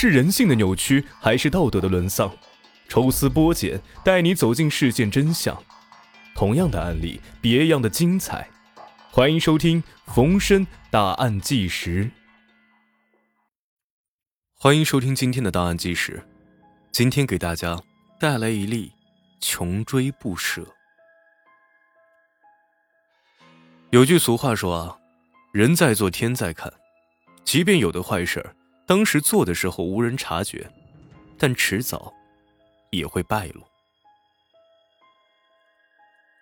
是人性的扭曲，还是道德的沦丧？抽丝剥茧，带你走进事件真相。同样的案例，别样的精彩。欢迎收听《逢申大案纪实》。欢迎收听今天的档案纪实。今天给大家带来一例穷追不舍。有句俗话说啊，人在做，天在看。即便有的坏事儿，当时做的时候无人察觉，但迟早也会败露。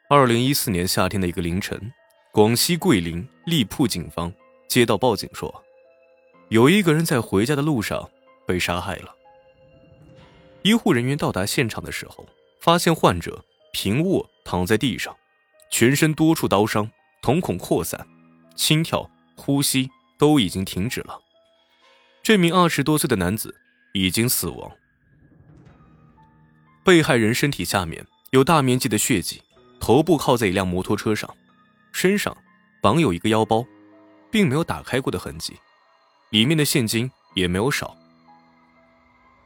二零一四年夏天的一个凌晨，广西桂林荔浦警方接到报警说，有一个人在回家的路上被杀害了。医护人员到达现场的时候，发现患者平卧躺在地上，全身多处刀伤。瞳孔扩散，心跳、呼吸都已经停止了。这名二十多岁的男子已经死亡。被害人身体下面有大面积的血迹，头部靠在一辆摩托车上，身上绑有一个腰包，并没有打开过的痕迹，里面的现金也没有少。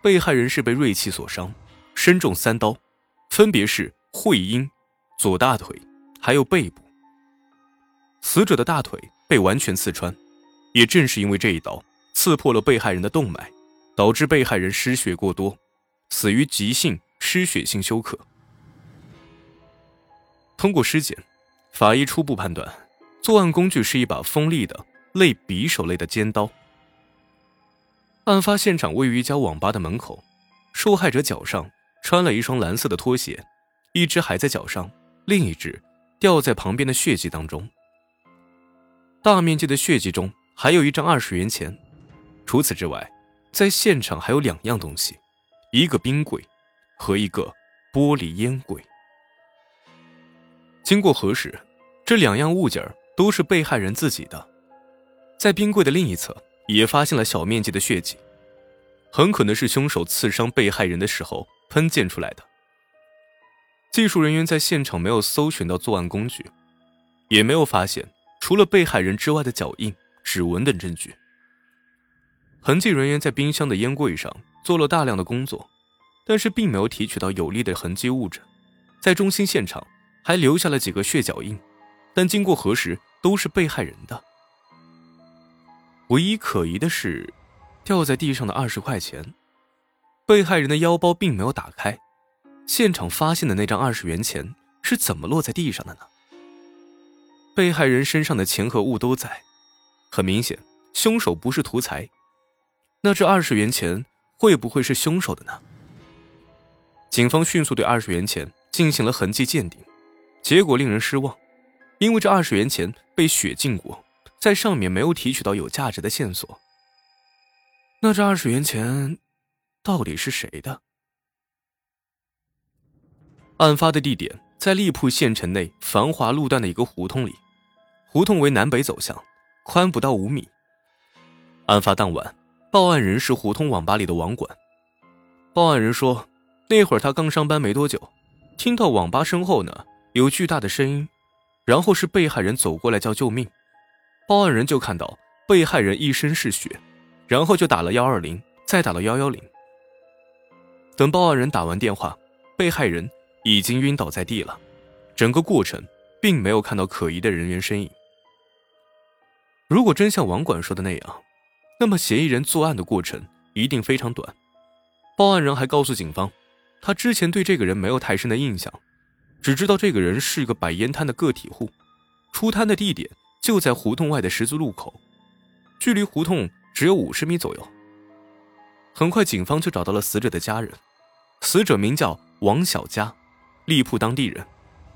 被害人是被锐器所伤，身中三刀，分别是会阴、左大腿，还有背部。死者的大腿被完全刺穿，也正是因为这一刀刺破了被害人的动脉，导致被害人失血过多，死于急性失血性休克。通过尸检，法医初步判断，作案工具是一把锋利的类匕首类的尖刀。案发现场位于一家网吧的门口，受害者脚上穿了一双蓝色的拖鞋，一只还在脚上，另一只掉在旁边的血迹当中。大面积的血迹中还有一张二十元钱，除此之外，在现场还有两样东西，一个冰柜和一个玻璃烟柜。经过核实，这两样物件都是被害人自己的。在冰柜的另一侧也发现了小面积的血迹，很可能是凶手刺伤被害人的时候喷溅出来的。技术人员在现场没有搜寻到作案工具，也没有发现。除了被害人之外的脚印、指纹等证据，痕迹人员在冰箱的烟柜上做了大量的工作，但是并没有提取到有力的痕迹物质。在中心现场还留下了几个血脚印，但经过核实都是被害人的。唯一可疑的是，掉在地上的二十块钱。被害人的腰包并没有打开，现场发现的那张二十元钱是怎么落在地上的呢？被害人身上的钱和物都在，很明显，凶手不是图财。那这二十元钱会不会是凶手的呢？警方迅速对二十元钱进行了痕迹鉴定，结果令人失望，因为这二十元钱被血浸过，在上面没有提取到有价值的线索。那这二十元钱到底是谁的？案发的地点。在荔浦县城内繁华路段的一个胡同里，胡同为南北走向，宽不到五米。案发当晚，报案人是胡同网吧里的网管。报案人说，那会儿他刚上班没多久，听到网吧身后呢有巨大的声音，然后是被害人走过来叫救命。报案人就看到被害人一身是血，然后就打了幺二零，再打了幺幺零。等报案人打完电话，被害人。已经晕倒在地了，整个过程并没有看到可疑的人员身影。如果真像网管说的那样，那么嫌疑人作案的过程一定非常短。报案人还告诉警方，他之前对这个人没有太深的印象，只知道这个人是个摆烟摊的个体户，出摊的地点就在胡同外的十字路口，距离胡同只有五十米左右。很快，警方就找到了死者的家人，死者名叫王小佳。荔浦当地人，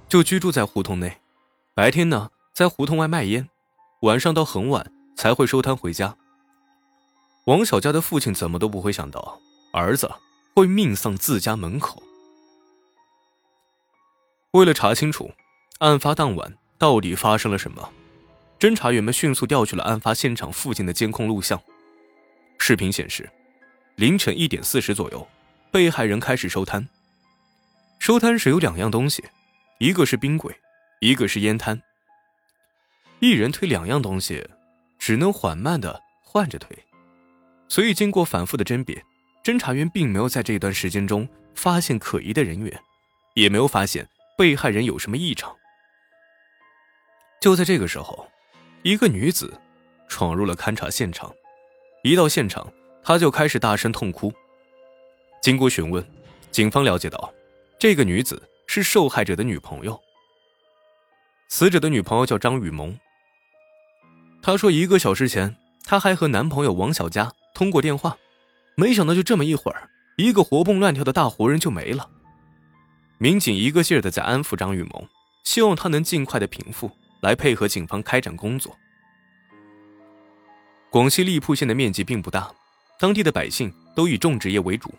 就居住在胡同内，白天呢在胡同外卖烟，晚上到很晚才会收摊回家。王小佳的父亲怎么都不会想到，儿子会命丧自家门口。为了查清楚案发当晚到底发生了什么，侦查员们迅速调取了案发现场附近的监控录像。视频显示，凌晨一点四十左右，被害人开始收摊。收摊时有两样东西，一个是冰柜，一个是烟摊。一人推两样东西，只能缓慢的换着推。所以经过反复的甄别，侦查员并没有在这段时间中发现可疑的人员，也没有发现被害人有什么异常。就在这个时候，一个女子闯入了勘查现场，一到现场，她就开始大声痛哭。经过询问，警方了解到，这个女子是受害者的女朋友。死者的女朋友叫张雨萌。她说，一个小时前，她还和男朋友王小佳通过电话，没想到就这么一会儿，一个活蹦乱跳的大活人就没了。民警一个劲儿的在安抚张雨萌，希望她能尽快的平复，来配合警方开展工作。广西荔浦县的面积并不大，当地的百姓都以种植业为主。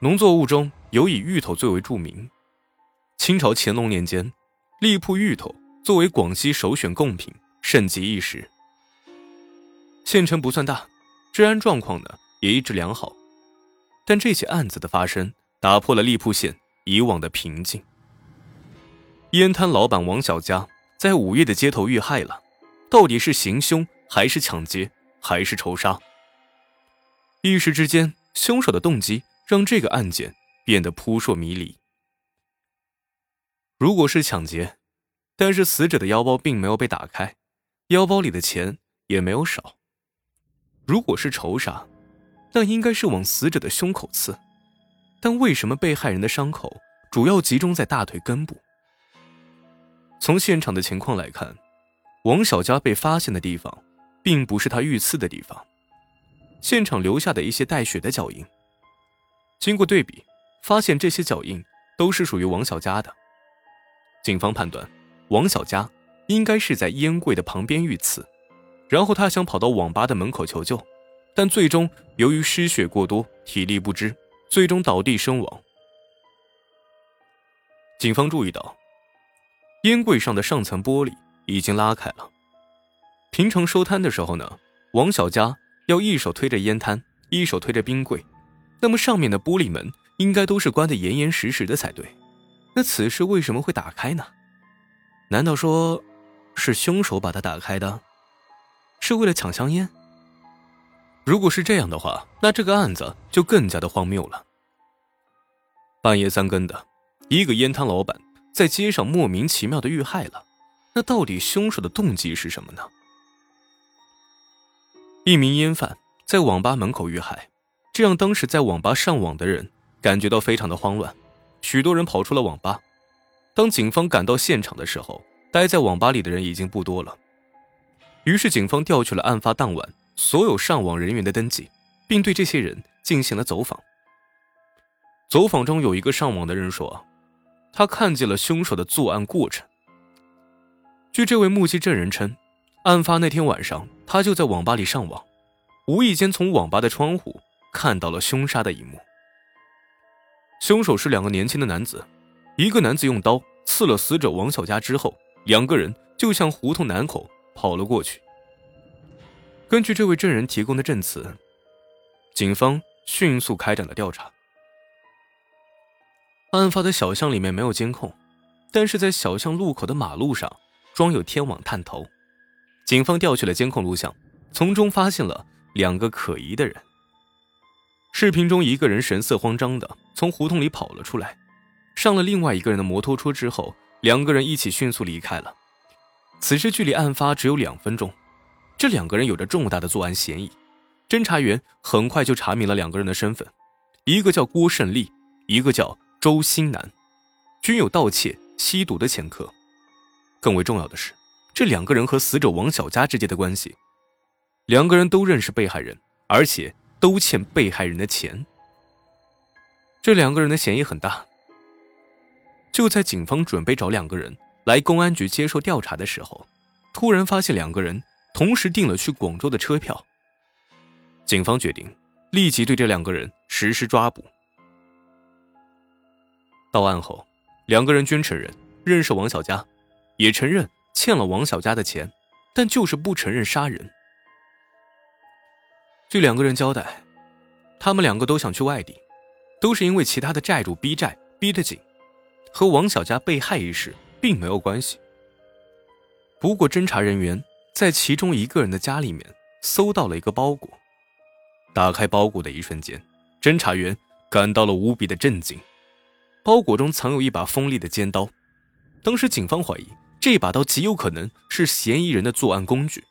农作物中有以芋头最为著名。清朝乾隆年间，荔浦芋头作为广西首选贡品，盛极一时。县城不算大，治安状况呢也一直良好。但这起案子的发生，打破了荔浦县以往的平静。烟摊老板王小佳在午夜的街头遇害了，到底是行凶还是抢劫还是仇杀？一时之间，凶手的动机。让这个案件变得扑朔迷离。如果是抢劫，但是死者的腰包并没有被打开，腰包里的钱也没有少。如果是仇杀，那应该是往死者的胸口刺，但为什么被害人的伤口主要集中在大腿根部？从现场的情况来看，王小佳被发现的地方，并不是他遇刺的地方，现场留下的一些带血的脚印。经过对比，发现这些脚印都是属于王小佳的。警方判断，王小佳应该是在烟柜的旁边遇刺，然后他想跑到网吧的门口求救，但最终由于失血过多，体力不支，最终倒地身亡。警方注意到，烟柜上的上层玻璃已经拉开了。平常收摊的时候呢，王小佳要一手推着烟摊，一手推着冰柜。那么上面的玻璃门应该都是关得严严实实的才对，那此时为什么会打开呢？难道说，是凶手把它打开的？是为了抢香烟？如果是这样的话，那这个案子就更加的荒谬了。半夜三更的，一个烟摊老板在街上莫名其妙的遇害了，那到底凶手的动机是什么呢？一名烟贩在网吧门口遇害。这让当时在网吧上网的人感觉到非常的慌乱，许多人跑出了网吧。当警方赶到现场的时候，待在网吧里的人已经不多了。于是警方调取了案发当晚所有上网人员的登记，并对这些人进行了走访。走访中有一个上网的人说，他看见了凶手的作案过程。据这位目击证人称，案发那天晚上，他就在网吧里上网，无意间从网吧的窗户。看到了凶杀的一幕。凶手是两个年轻的男子，一个男子用刀刺了死者王小佳之后，两个人就向胡同南口跑了过去。根据这位证人提供的证词，警方迅速开展了调查。案发的小巷里面没有监控，但是在小巷路口的马路上装有天网探头，警方调取了监控录像，从中发现了两个可疑的人。视频中，一个人神色慌张的从胡同里跑了出来，上了另外一个人的摩托车之后，两个人一起迅速离开了。此时距离案发只有两分钟，这两个人有着重大的作案嫌疑。侦查员很快就查明了两个人的身份，一个叫郭胜利，一个叫周新南，均有盗窃、吸毒的前科。更为重要的是，这两个人和死者王小佳之间的关系，两个人都认识被害人，而且。都欠被害人的钱，这两个人的嫌疑很大。就在警方准备找两个人来公安局接受调查的时候，突然发现两个人同时订了去广州的车票。警方决定立即对这两个人实施抓捕。到案后，两个人均承认认识王小佳，也承认欠了王小佳的钱，但就是不承认杀人。据两个人交代，他们两个都想去外地，都是因为其他的债主逼债逼得紧，和王小佳被害一事并没有关系。不过，侦查人员在其中一个人的家里面搜到了一个包裹，打开包裹的一瞬间，侦查员感到了无比的震惊。包裹中藏有一把锋利的尖刀，当时警方怀疑这把刀极有可能是嫌疑人的作案工具。